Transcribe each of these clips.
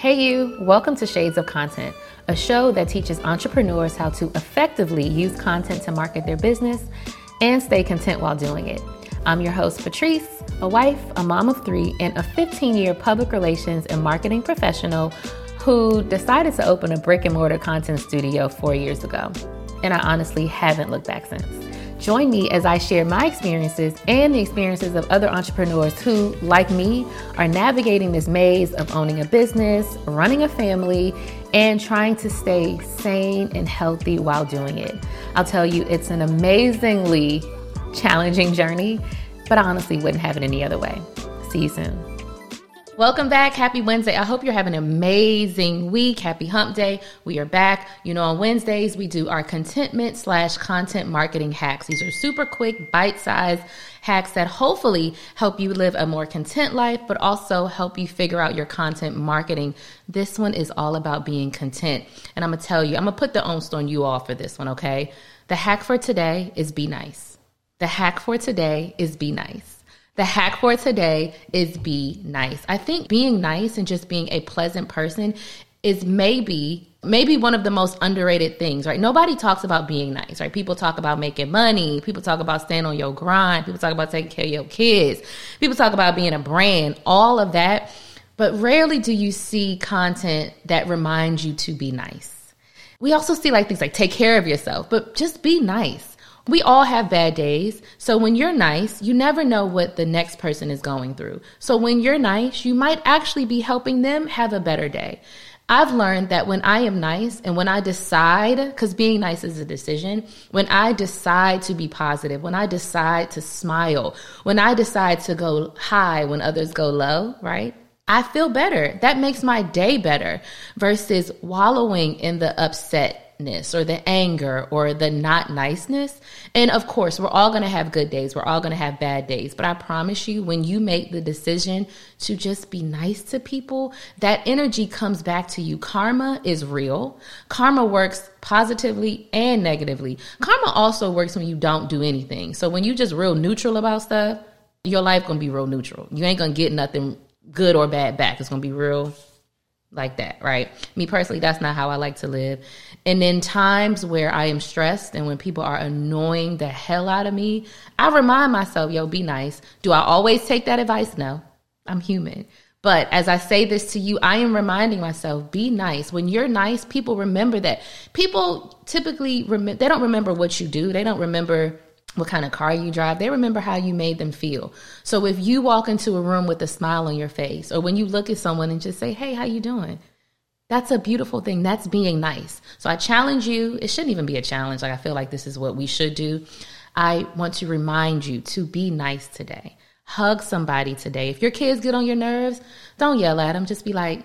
Hey, you, welcome to Shades of Content, a show that teaches entrepreneurs how to effectively use content to market their business and stay content while doing it. I'm your host, Patrice, a wife, a mom of three, and a 15 year public relations and marketing professional who decided to open a brick and mortar content studio four years ago. And I honestly haven't looked back since. Join me as I share my experiences and the experiences of other entrepreneurs who, like me, are navigating this maze of owning a business, running a family, and trying to stay sane and healthy while doing it. I'll tell you, it's an amazingly challenging journey, but I honestly wouldn't have it any other way. See you soon. Welcome back. Happy Wednesday. I hope you're having an amazing week. Happy hump day. We are back. You know, on Wednesdays, we do our contentment slash content marketing hacks. These are super quick, bite sized hacks that hopefully help you live a more content life, but also help you figure out your content marketing. This one is all about being content. And I'm going to tell you, I'm going to put the onus on you all for this one, okay? The hack for today is be nice. The hack for today is be nice. The hack for today is be nice. I think being nice and just being a pleasant person is maybe maybe one of the most underrated things, right? Nobody talks about being nice, right? People talk about making money, people talk about staying on your grind, people talk about taking care of your kids, people talk about being a brand, all of that. But rarely do you see content that reminds you to be nice. We also see like things like take care of yourself, but just be nice. We all have bad days. So when you're nice, you never know what the next person is going through. So when you're nice, you might actually be helping them have a better day. I've learned that when I am nice and when I decide, because being nice is a decision, when I decide to be positive, when I decide to smile, when I decide to go high when others go low, right? I feel better. That makes my day better versus wallowing in the upset or the anger or the not niceness. And of course, we're all going to have good days. We're all going to have bad days. But I promise you, when you make the decision to just be nice to people, that energy comes back to you. Karma is real. Karma works positively and negatively. Karma also works when you don't do anything. So when you just real neutral about stuff, your life going to be real neutral. You ain't going to get nothing good or bad back. It's going to be real like that, right? Me personally, that's not how I like to live. And in times where I am stressed and when people are annoying the hell out of me, I remind myself, yo, be nice. Do I always take that advice? No, I'm human. But as I say this to you, I am reminding myself, be nice. When you're nice, people remember that. People typically remember, they don't remember what you do. They don't remember what kind of car you drive. They remember how you made them feel. So if you walk into a room with a smile on your face or when you look at someone and just say, "Hey, how you doing?" That's a beautiful thing. That's being nice. So I challenge you. It shouldn't even be a challenge. Like I feel like this is what we should do. I want to remind you to be nice today. Hug somebody today. If your kids get on your nerves, don't yell at them. Just be like,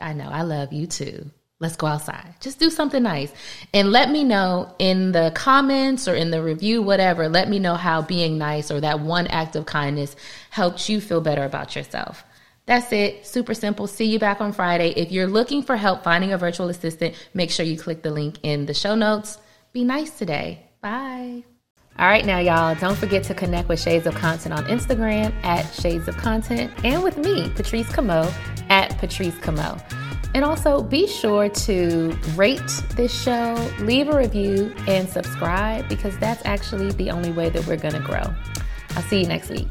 "I know. I love you too." Let's go outside. Just do something nice. And let me know in the comments or in the review, whatever, let me know how being nice or that one act of kindness helped you feel better about yourself. That's it. Super simple. See you back on Friday. If you're looking for help finding a virtual assistant, make sure you click the link in the show notes. Be nice today. Bye. All right, now, y'all, don't forget to connect with Shades of Content on Instagram at Shades of Content and with me, Patrice Cameau, at Patrice Cameau. And also be sure to rate this show, leave a review, and subscribe because that's actually the only way that we're going to grow. I'll see you next week.